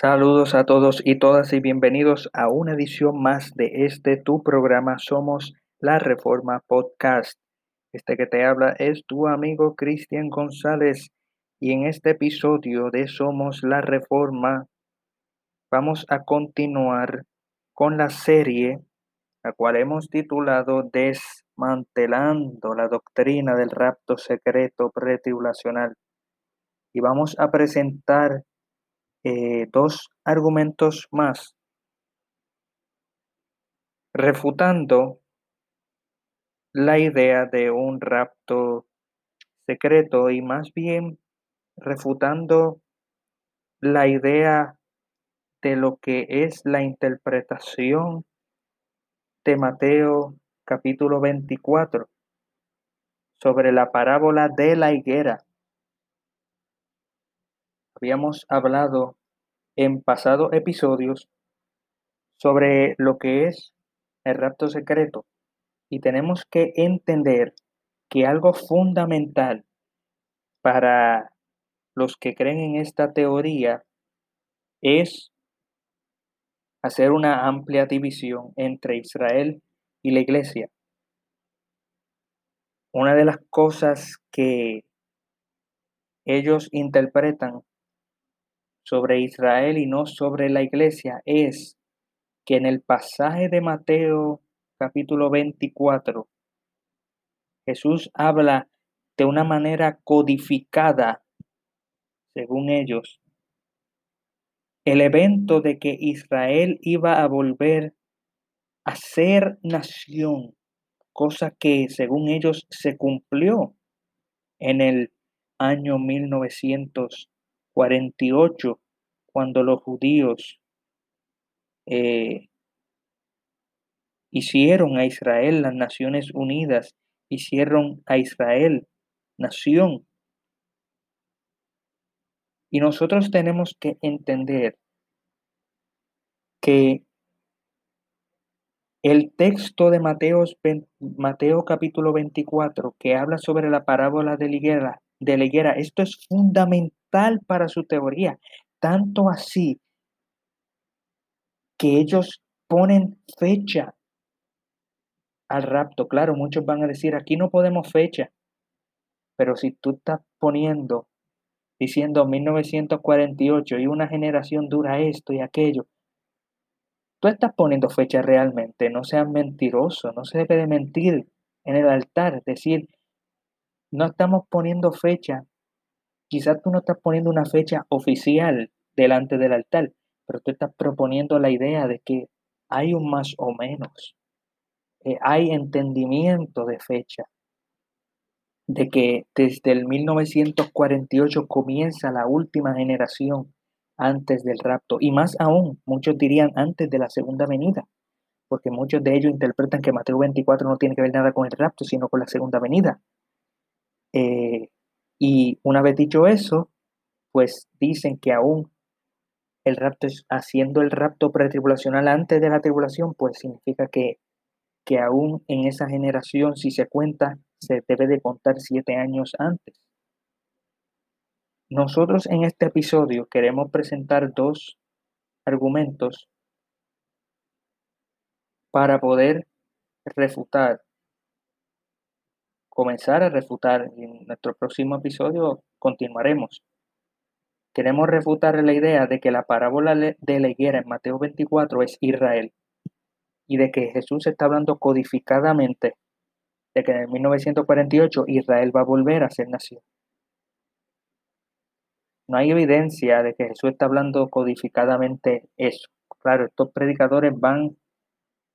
Saludos a todos y todas y bienvenidos a una edición más de este tu programa Somos la Reforma Podcast. Este que te habla es tu amigo Cristian González y en este episodio de Somos la Reforma vamos a continuar con la serie la cual hemos titulado Desmantelando la doctrina del rapto secreto pretribulacional y vamos a presentar eh, dos argumentos más refutando la idea de un rapto secreto y más bien refutando la idea de lo que es la interpretación de Mateo capítulo 24 sobre la parábola de la higuera. Habíamos hablado en pasados episodios sobre lo que es el rapto secreto y tenemos que entender que algo fundamental para los que creen en esta teoría es hacer una amplia división entre Israel y la iglesia. Una de las cosas que ellos interpretan sobre Israel y no sobre la iglesia es que en el pasaje de Mateo capítulo 24, Jesús habla de una manera codificada, según ellos, el evento de que Israel iba a volver a ser nación, cosa que según ellos se cumplió en el año 1948, cuando los judíos eh, hicieron a Israel las Naciones Unidas, hicieron a Israel nación. Y nosotros tenemos que entender que el texto de Mateo, Mateo capítulo 24, que habla sobre la parábola de la, higuera, de la higuera, esto es fundamental para su teoría, tanto así que ellos ponen fecha al rapto. Claro, muchos van a decir, aquí no podemos fecha, pero si tú estás poniendo, diciendo 1948 y una generación dura esto y aquello, tú estás poniendo fecha realmente, no seas mentiroso, no se debe de mentir en el altar, decir, no estamos poniendo fecha, quizás tú no estás poniendo una fecha oficial delante del altar, pero tú estás proponiendo la idea de que hay un más o menos, eh, hay entendimiento de fecha, de que desde el 1948 comienza la última generación antes del rapto, y más aún, muchos dirían antes de la segunda venida, porque muchos de ellos interpretan que Mateo 24 no tiene que ver nada con el rapto, sino con la segunda venida. Eh, y una vez dicho eso, pues dicen que aún el rapto haciendo el rapto pretribulacional antes de la tribulación, pues significa que, que aún en esa generación, si se cuenta, se debe de contar siete años antes. Nosotros en este episodio queremos presentar dos argumentos para poder refutar, comenzar a refutar. Y en nuestro próximo episodio continuaremos Queremos refutar la idea de que la parábola de la higuera en Mateo 24 es Israel y de que Jesús está hablando codificadamente de que en el 1948 Israel va a volver a ser nación. No hay evidencia de que Jesús está hablando codificadamente eso. Claro, estos predicadores van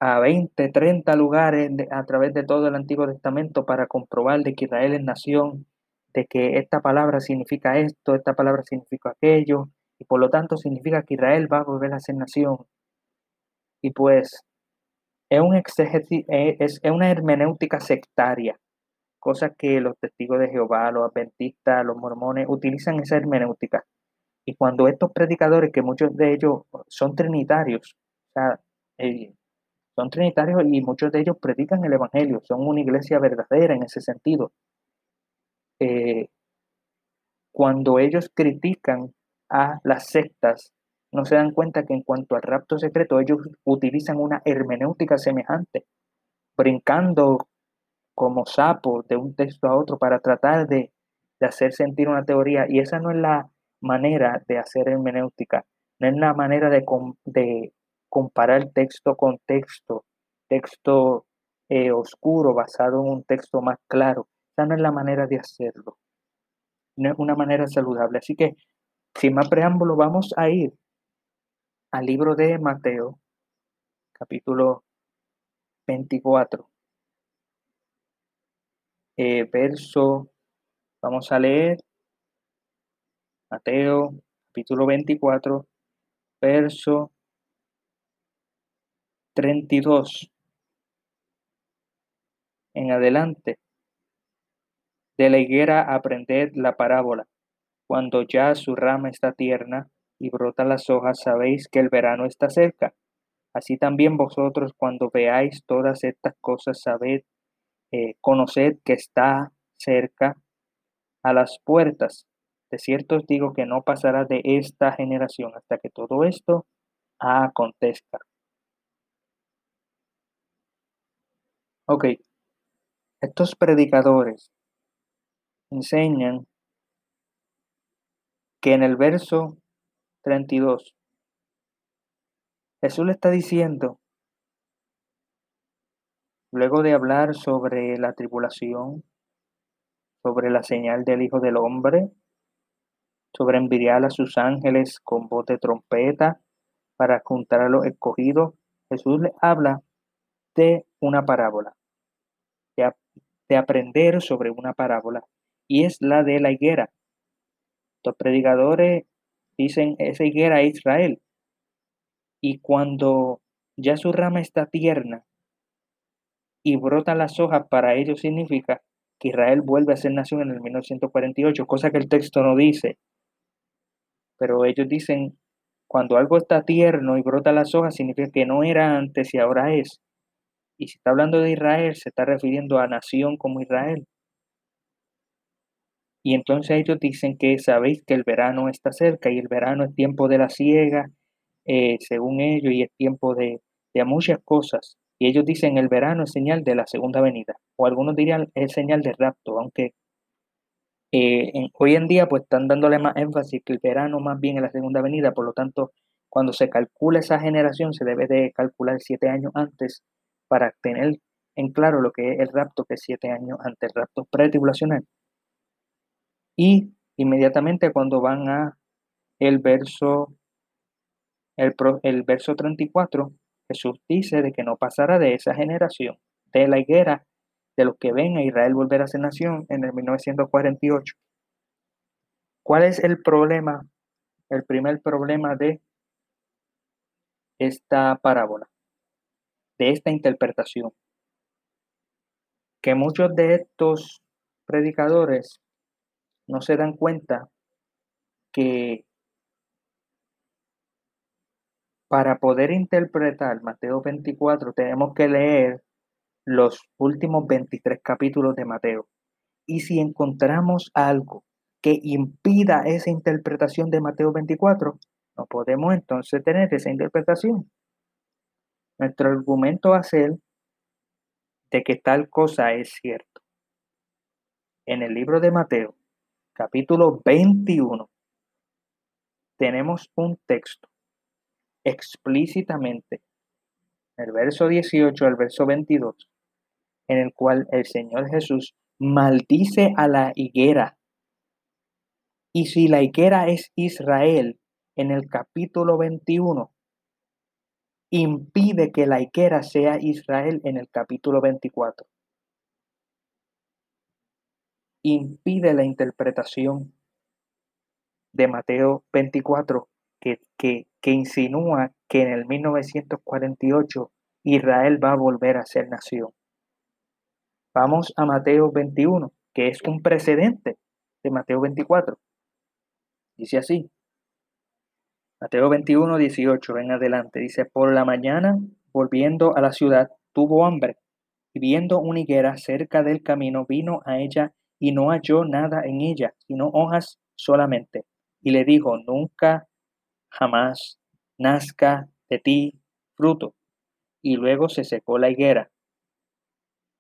a 20, 30 lugares a través de todo el Antiguo Testamento para comprobar de que Israel es nación de que esta palabra significa esto, esta palabra significa aquello, y por lo tanto significa que Israel va a volver a ser nación. Y pues es, un eh, es una hermenéutica sectaria, cosa que los testigos de Jehová, los adventistas, los mormones utilizan esa hermenéutica. Y cuando estos predicadores, que muchos de ellos son trinitarios, o sea, eh, son trinitarios y muchos de ellos predican el Evangelio, son una iglesia verdadera en ese sentido, eh, cuando ellos critican a las sectas no se dan cuenta que en cuanto al rapto secreto, ellos utilizan una hermenéutica semejante, brincando como sapos de un texto a otro para tratar de, de hacer sentir una teoría. Y esa no es la manera de hacer hermenéutica, no es la manera de, de comparar texto con texto, texto eh, oscuro basado en un texto más claro. Esa no es la manera de hacerlo. No es una manera saludable. Así que, sin más preámbulo, vamos a ir al libro de Mateo, capítulo 24, eh, verso, vamos a leer Mateo, capítulo 24, verso 32 en adelante. De la higuera aprended la parábola. Cuando ya su rama está tierna y brota las hojas, sabéis que el verano está cerca. Así también vosotros cuando veáis todas estas cosas, sabed, eh, conoced que está cerca a las puertas. De cierto os digo que no pasará de esta generación hasta que todo esto acontezca. Ok, estos predicadores enseñan que en el verso 32 Jesús le está diciendo, luego de hablar sobre la tribulación, sobre la señal del Hijo del Hombre, sobre enviar a sus ángeles con voz de trompeta para juntar a los escogidos, Jesús le habla de una parábola de aprender sobre una parábola y es la de la higuera. Los predicadores dicen esa higuera es Israel y cuando ya su rama está tierna y brotan las hojas, para ellos significa que Israel vuelve a ser nación en el 1948, cosa que el texto no dice. Pero ellos dicen, cuando algo está tierno y brota las hojas, significa que no era antes y ahora es. Y si está hablando de Israel, se está refiriendo a nación como Israel. Y entonces ellos dicen que sabéis que el verano está cerca y el verano es tiempo de la siega, eh, según ellos, y es tiempo de, muchas cosas. Y ellos dicen el verano es señal de la segunda venida, o algunos dirían es señal de rapto, aunque eh, hoy en día pues están dándole más énfasis que el verano más bien es la segunda venida, por lo tanto, cuando se calcula esa generación se debe de calcular siete años antes para tener en claro lo que es el rapto, que es siete años antes el rapto pretribulacional. Y inmediatamente cuando van a el verso, el, el verso 34, Jesús dice de que no pasará de esa generación, de la higuera, de los que ven a Israel volver a ser nación en el 1948. ¿Cuál es el problema? El primer problema de esta parábola de esta interpretación. Que muchos de estos predicadores no se dan cuenta que para poder interpretar Mateo 24 tenemos que leer los últimos 23 capítulos de Mateo. Y si encontramos algo que impida esa interpretación de Mateo 24, no podemos entonces tener esa interpretación. Nuestro argumento va a ser de que tal cosa es cierto. En el libro de Mateo, capítulo 21, tenemos un texto explícitamente, el verso 18 al verso 22, en el cual el Señor Jesús maldice a la higuera. Y si la higuera es Israel, en el capítulo 21, impide que la higuera sea Israel en el capítulo 24. Impide la interpretación de Mateo 24 que, que, que insinúa que en el 1948 Israel va a volver a ser nación. Vamos a Mateo 21, que es un precedente de Mateo 24. Dice así, Mateo 21, 18 en adelante. Dice, por la mañana, volviendo a la ciudad, tuvo hambre y viendo una higuera cerca del camino, vino a ella y no halló nada en ella, sino hojas solamente. Y le dijo, nunca jamás nazca de ti fruto. Y luego se secó la higuera.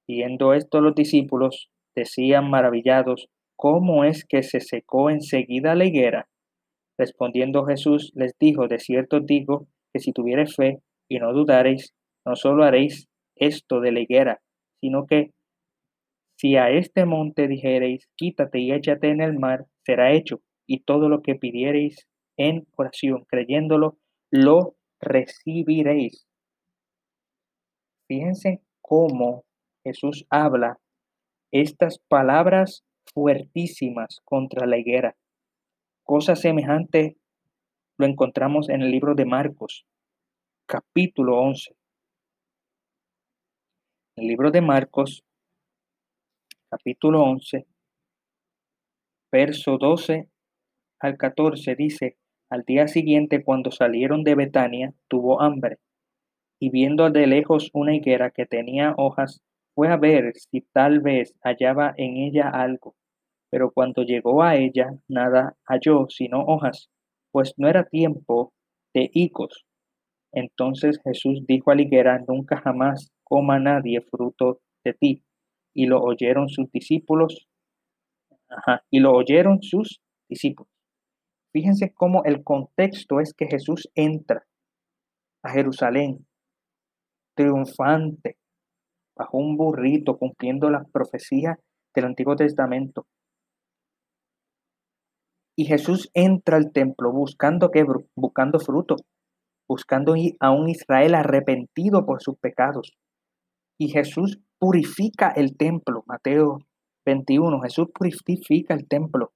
Viendo esto los discípulos decían maravillados, ¿cómo es que se secó enseguida la higuera? Respondiendo Jesús les dijo, de cierto digo que si tuviereis fe y no dudareis, no solo haréis esto de la higuera, sino que si a este monte dijereis, quítate y échate en el mar, será hecho, y todo lo que pidiereis en oración, creyéndolo, lo recibiréis. Fíjense cómo Jesús habla estas palabras fuertísimas contra la higuera. Cosa semejante lo encontramos en el libro de Marcos, capítulo 11. El libro de Marcos, capítulo 11, verso 12 al 14 dice, al día siguiente cuando salieron de Betania, tuvo hambre, y viendo de lejos una higuera que tenía hojas, fue a ver si tal vez hallaba en ella algo. Pero cuando llegó a ella, nada halló sino hojas, pues no era tiempo de higos. Entonces Jesús dijo a la nunca jamás coma nadie fruto de ti. Y lo oyeron sus discípulos. y lo oyeron sus discípulos. Fíjense cómo el contexto es que Jesús entra a Jerusalén triunfante, bajo un burrito, cumpliendo las profecías del Antiguo Testamento. Y Jesús entra al templo buscando qué? Buscando fruto, buscando a un Israel arrepentido por sus pecados. Y Jesús purifica el templo, Mateo 21, Jesús purifica el templo.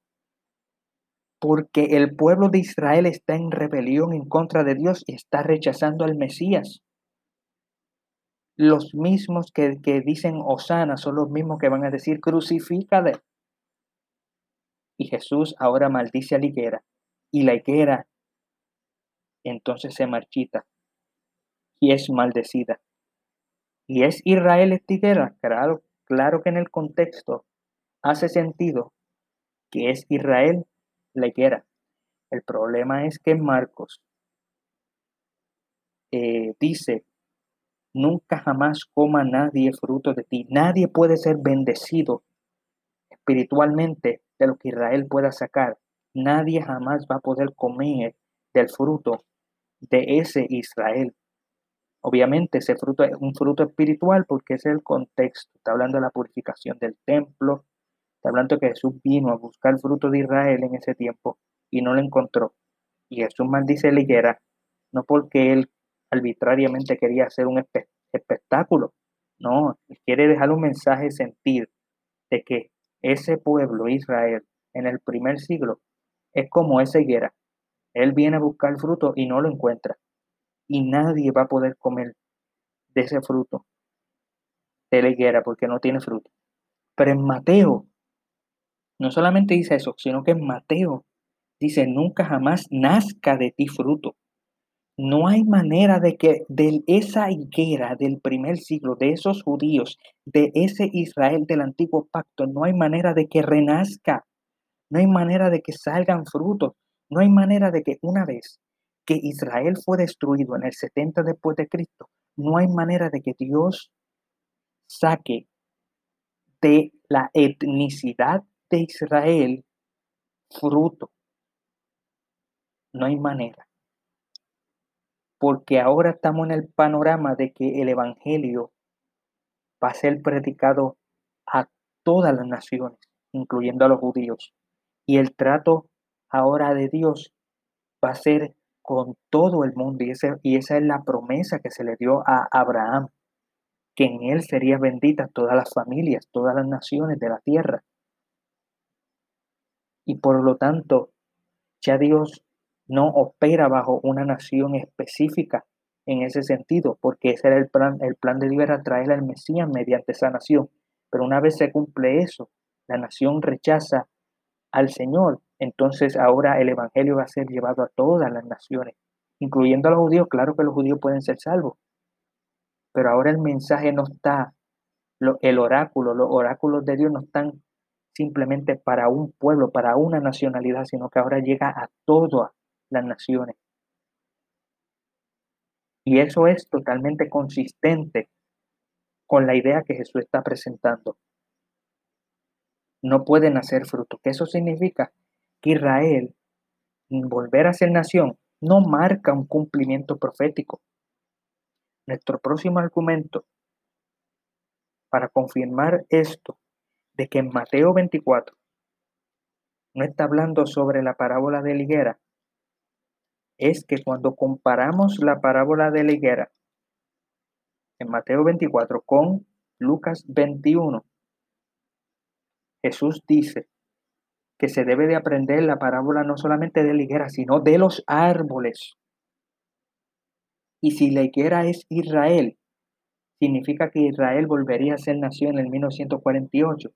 Porque el pueblo de Israel está en rebelión en contra de Dios y está rechazando al Mesías los mismos que, dicen Osana son los mismos que van a decir crucifícale. Y Jesús ahora maldice a la higuera. Y la higuera entonces se marchita y es maldecida. ¿Y es Israel esta higuera? Claro, claro que en el contexto hace sentido que es Israel la higuera. El problema es que Marcos eh, dice Nunca jamás coma nadie fruto de ti. Nadie puede ser bendecido espiritualmente de lo que Israel pueda sacar. Nadie jamás va a poder comer del fruto de ese Israel. Obviamente ese fruto es un fruto espiritual porque es el contexto. Está hablando de la purificación del templo. Está hablando que Jesús vino a buscar el fruto de Israel en ese tiempo y no lo encontró. Y Jesús maldice la higuera, no porque él arbitrariamente quería hacer un espectáculo. No, quiere dejar un mensaje sentir de que ese pueblo, Israel, en el primer siglo, es como esa higuera. Él viene a buscar fruto y no lo encuentra. Y nadie va a poder comer de ese fruto de la higuera porque no tiene fruto. Pero en Mateo, no solamente dice eso, sino que en Mateo dice, nunca jamás nazca de ti fruto. No hay manera de que de esa higuera del primer siglo, de esos judíos, de ese Israel del antiguo pacto, no hay manera de que renazca. No hay manera de que salgan frutos. No hay manera de que una vez que Israel fue destruido en el 70 después de Cristo, no hay manera de que Dios saque de la etnicidad de Israel fruto. No hay manera porque ahora estamos en el panorama de que el Evangelio va a ser predicado a todas las naciones, incluyendo a los judíos. Y el trato ahora de Dios va a ser con todo el mundo. Y, esa es la promesa que se le dio a Abraham, que en él serían benditas todas las familias, todas las naciones de la tierra. Y por lo tanto, ya Dios no opera bajo una nación específica en ese sentido, porque ese era el plan, el plan de Dios era traer al Mesías mediante esa nación. Pero una vez se cumple eso, la nación rechaza al Señor, entonces ahora el Evangelio va a ser llevado a todas las naciones, incluyendo a los judíos. Claro que los judíos pueden ser salvos, pero ahora el mensaje no está, el oráculo, los oráculos de Dios no están simplemente para un pueblo, para una nacionalidad, sino que ahora llega a toda las naciones. Y eso es totalmente consistente con la idea que Jesús está presentando. No pueden hacer fruto. ¿Qué eso significa? Que Israel, volver a ser nación, no marca un cumplimiento profético. Nuestro próximo argumento para confirmar esto, de que en Mateo 24 no está hablando sobre la parábola de la higuera, es que cuando comparamos la parábola de la higuera en Mateo 24 con Lucas 21, Jesús dice que se debe de aprender la parábola no solamente de la higuera, sino de los árboles. Y si la higuera es Israel, significa que Israel volvería a ser nación en el 1948.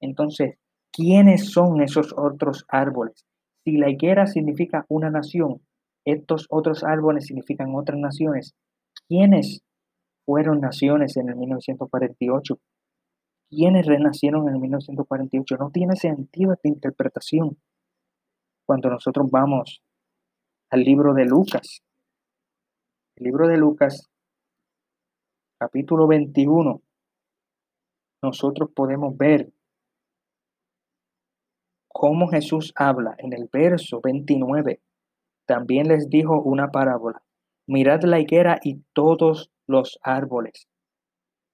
Entonces, ¿quiénes son esos otros árboles? Si la higuera significa una nación, estos otros árboles significan otras naciones. ¿Quiénes fueron naciones en el 1948? ¿Quiénes renacieron en el 1948? No tiene sentido esta interpretación. Cuando nosotros vamos al libro de Lucas, el libro de Lucas, capítulo 21, nosotros podemos ver cómo Jesús habla en el verso 29 también les dijo una parábola. Mirad la higuera y todos los árboles.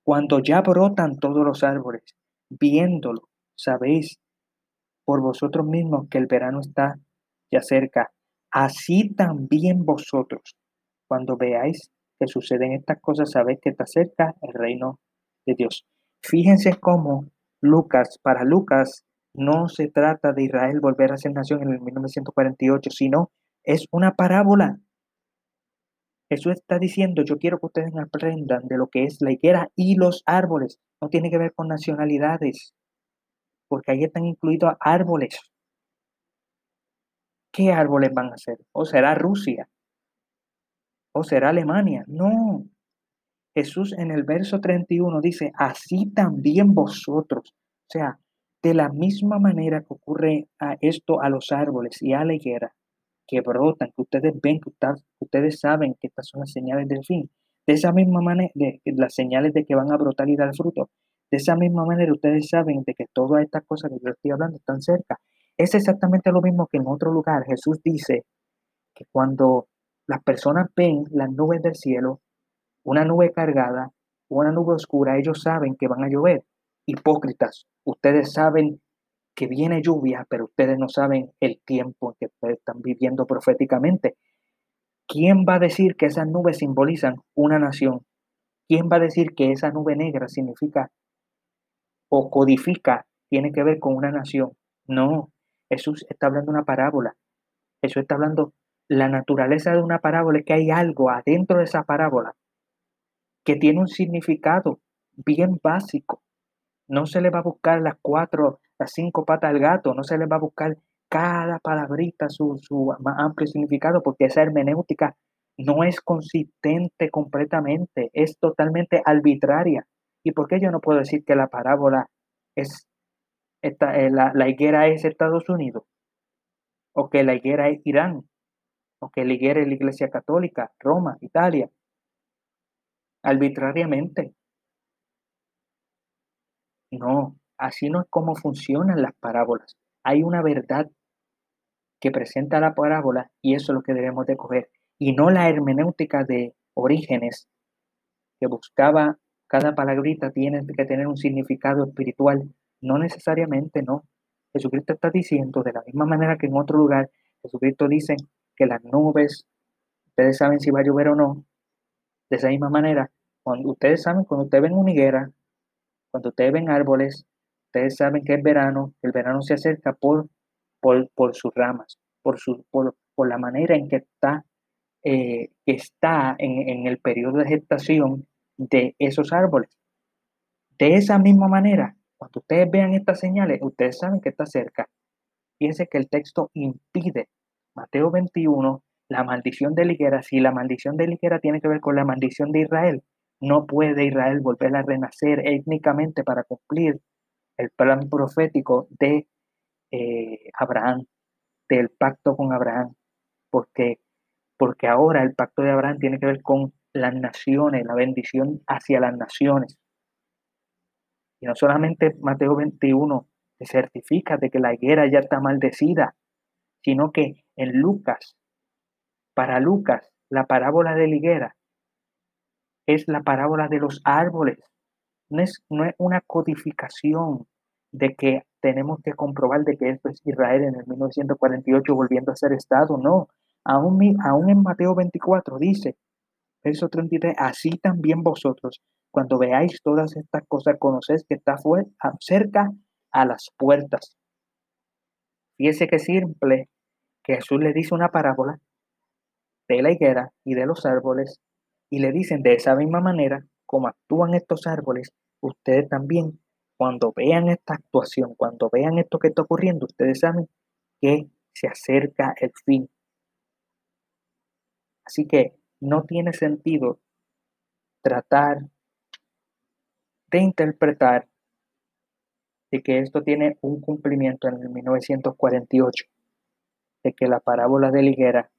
Cuando ya brotan todos los árboles, viéndolo, sabéis por vosotros mismos que el verano está ya cerca. Así también vosotros, cuando veáis que suceden estas cosas, sabéis que está cerca el reino de Dios. Fíjense cómo Lucas, para Lucas, no se trata de Israel volver a ser nación en el 1948, sino es una parábola. Jesús está diciendo, yo quiero que ustedes aprendan de lo que es la higuera y los árboles. No tiene que ver con nacionalidades, porque ahí están incluidos árboles. ¿Qué árboles van a ser? ¿O será Rusia? ¿O será Alemania? No. Jesús en el verso 31 dice, así también vosotros. O sea, de la misma manera que ocurre a esto a los árboles y a la higuera, que brotan, que ustedes ven, que ustedes saben que estas son las señales del fin. De esa misma manera, de, las señales de que van a brotar y dar fruto. De esa misma manera, ustedes saben de que todas estas cosas que yo estoy hablando están cerca. Es exactamente lo mismo que en otro lugar. Jesús dice que cuando las personas ven las nubes del cielo, una nube cargada, una nube oscura, ellos saben que van a llover. Hipócritas, ustedes saben que viene lluvia, pero ustedes no saben el tiempo en que ustedes están viviendo proféticamente. ¿Quién va a decir que esas nubes simbolizan una nación? ¿Quién va a decir que esa nube negra significa o codifica, tiene que ver con una nación? No, Jesús está hablando una parábola. Jesús está hablando, la naturaleza de una parábola es que hay algo adentro de esa parábola que tiene un significado bien básico. No se le va a buscar las cuatro las cinco patas del gato, no se les va a buscar cada palabrita su, su más amplio significado, porque esa hermenéutica no es consistente completamente, es totalmente arbitraria. ¿Y por qué yo no puedo decir que la parábola es, esta, eh, la, la higuera es Estados Unidos? O que la higuera es Irán, o que la higuera es la Iglesia Católica, Roma, Italia. Arbitrariamente. No, Así no es como funcionan las parábolas. Hay una verdad que presenta la parábola y eso es lo que debemos de coger. Y no la hermenéutica de Orígenes, que buscaba cada palabrita tiene que tener un significado espiritual. No necesariamente, no. Jesucristo está diciendo, de la misma manera que en otro lugar, Jesucristo dice que las nubes, ustedes saben si va a llover o no. De esa misma manera, cuando ustedes saben, cuando ustedes ven una higuera, cuando ustedes ven árboles, Ustedes saben que es verano, el verano se acerca por, por, sus ramas, por, su, por, la manera en que está, eh, está en, en el periodo de gestación de esos árboles. De esa misma manera, cuando ustedes vean estas señales, ustedes saben que está cerca. Fíjense que el texto impide, Mateo 21, la maldición de liguera. Si la maldición de liguera tiene que ver con la maldición de Israel, no puede Israel volver a renacer étnicamente para cumplir el plan profético de eh, Abraham, del pacto con Abraham, porque, porque ahora el pacto de Abraham tiene que ver con las naciones, la bendición hacia las naciones. Y no solamente Mateo 21 te certifica de que la higuera ya está maldecida, sino que en Lucas, para Lucas, la parábola de la higuera es la parábola de los árboles. No es, no es una codificación de que tenemos que comprobar de que esto es Israel en el 1948 volviendo a ser Estado. No, aún, aún en Mateo 24 dice, verso 33, así también vosotros, cuando veáis todas estas cosas, conocéis que está cerca a las puertas. Fíjese que simple que Jesús le dice una parábola de la higuera y de los árboles y le dicen de esa misma manera como actúan estos árboles, ustedes también cuando vean esta actuación, cuando vean esto que está ocurriendo, ustedes saben que se acerca el fin. Así que no tiene sentido tratar de interpretar de que esto tiene un cumplimiento en el 1948, de que la parábola de liguera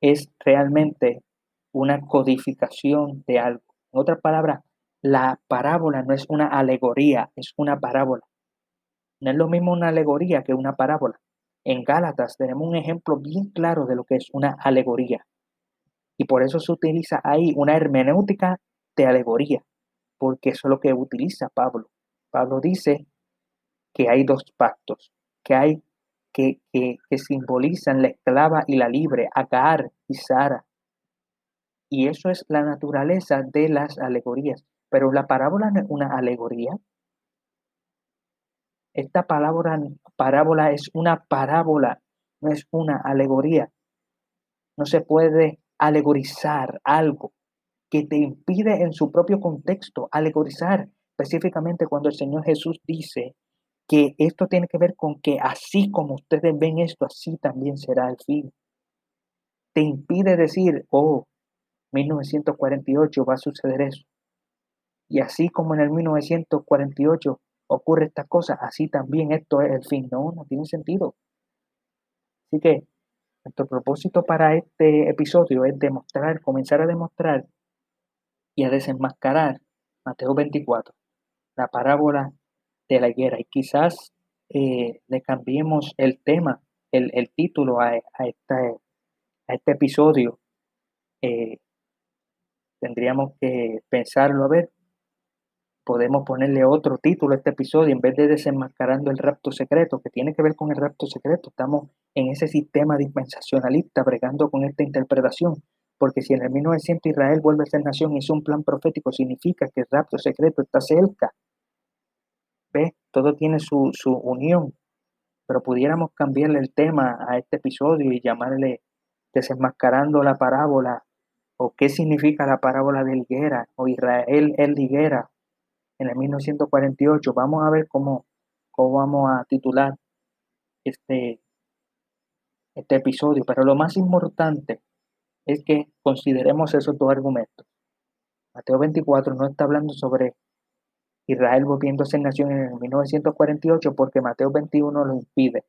es realmente una codificación de algo. En otras la parábola no es una alegoría, es una parábola. No es lo mismo una alegoría que una parábola. En Gálatas tenemos un ejemplo bien claro de lo que es una alegoría. Y por eso se utiliza ahí una hermenéutica de alegoría, porque eso es lo que utiliza Pablo. Pablo dice que hay dos pactos, que hay que, que, simbolizan la esclava y la libre, Agar y Sara. Y eso es la naturaleza de las alegorías. Pero la parábola no es una alegoría. Esta palabra, parábola es una parábola, no es una alegoría. No se puede alegorizar algo que te impide en su propio contexto alegorizar, específicamente cuando el Señor Jesús dice que esto tiene que ver con que así como ustedes ven esto, así también será el fin. Te impide decir, oh, 1948 va a suceder eso. Y así como en el 1948 ocurre esta cosa, así también esto es el fin. No, no tiene sentido. Así que nuestro propósito para este episodio es demostrar, comenzar a demostrar y a desenmascarar Mateo 24, la parábola de la higuera. Y quizás eh, le cambiemos el tema, el, título a, a, este, a este episodio. Eh, tendríamos que pensarlo a ver. Podemos ponerle otro título a este episodio en vez de desenmascarando el rapto secreto, que tiene que ver con el rapto secreto. Estamos en ese sistema dispensacionalista bregando con esta interpretación. Porque si en el 1900 Israel vuelve a ser nación y es un plan profético, significa que el rapto secreto está cerca. ¿Ves? Todo tiene su, su unión. Pero pudiéramos cambiarle el tema a este episodio y llamarle desenmascarando la parábola o qué significa la parábola de higuera o Israel el higuera en el 1948. Vamos a ver cómo, cómo vamos a titular este, este episodio. Pero lo más importante es que consideremos esos dos argumentos. Mateo 24 no está hablando sobre Israel volviendo a ser nación en el 1948 porque Mateo 21 lo impide.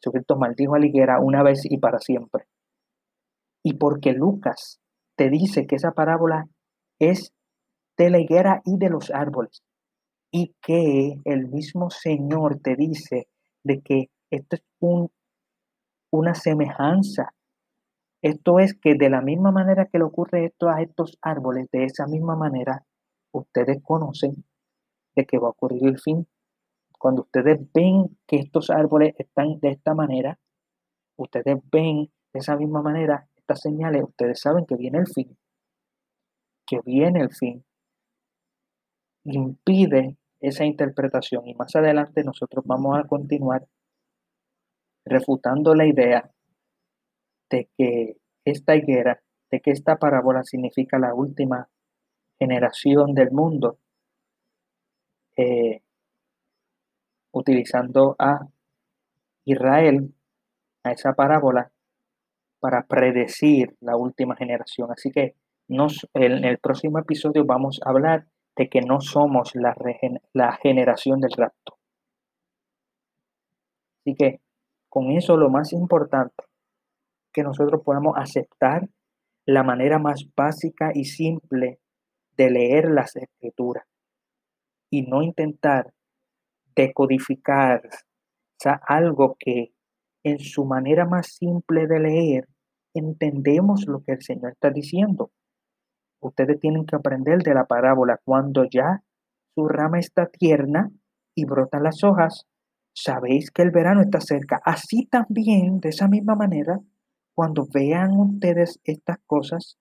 Jesucristo maldijo a la higuera una vez y para siempre. Y porque Lucas te dice que esa parábola es de la higuera y de los árboles. Y que el mismo Señor te dice de que esto es un, una semejanza esto es que de la misma manera que le ocurre esto a estos árboles, de esa misma manera, ustedes conocen de que va a ocurrir el fin. Cuando ustedes ven que estos árboles están de esta manera, ustedes ven de esa misma manera estas señales, ustedes saben que viene el fin. Que viene el fin. Impide esa interpretación y más adelante nosotros vamos a continuar refutando la idea de que esta higuera, de que esta parábola significa la última generación del mundo, eh, utilizando a Israel, a esa parábola, para predecir la última generación. Así que en el próximo episodio vamos a hablar de que no somos la, la generación del rapto. Así que con eso lo más importante que nosotros podamos aceptar la manera más básica y simple de leer las escrituras y no intentar decodificar algo que en su manera más simple de leer entendemos lo que el Señor está diciendo. Ustedes tienen que aprender de la parábola cuando ya su rama está tierna y brotan las hojas, sabéis que el verano está cerca. Así también, de esa misma manera, cuando vean ustedes estas cosas,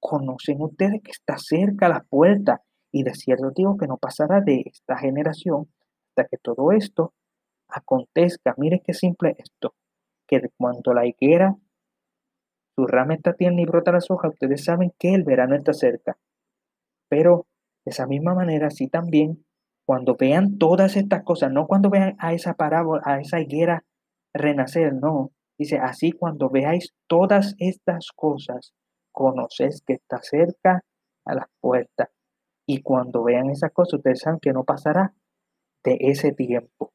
conocen ustedes que está cerca la puerta y de cierto digo que no pasará de esta generación hasta que todo esto acontezca. Miren qué simple esto, que cuando la higuera, su rama está tierna y brota las hojas, ustedes saben que el verano está cerca. Pero de esa misma manera, así también, cuando vean todas estas cosas, no cuando vean a esa parábola, a esa higuera renacer, no, Dice, así cuando veáis todas estas cosas, conocéis que está cerca a las puertas. Y cuando vean esas cosas, ustedes saben que no pasará de ese tiempo.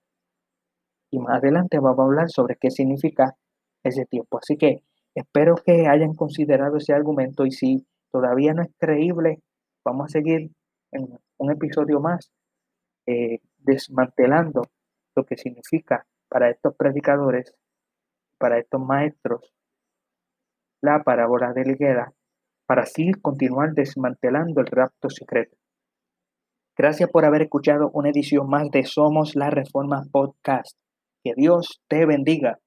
Y más adelante vamos a hablar sobre qué significa ese tiempo. Así que espero que hayan considerado ese argumento y si todavía no es creíble, vamos a seguir en un episodio más eh, desmantelando lo que significa para estos predicadores para estos maestros la parábola de la para así continuar desmantelando el rapto secreto. Gracias por haber escuchado una edición más de Somos la Reforma Podcast. Que Dios te bendiga.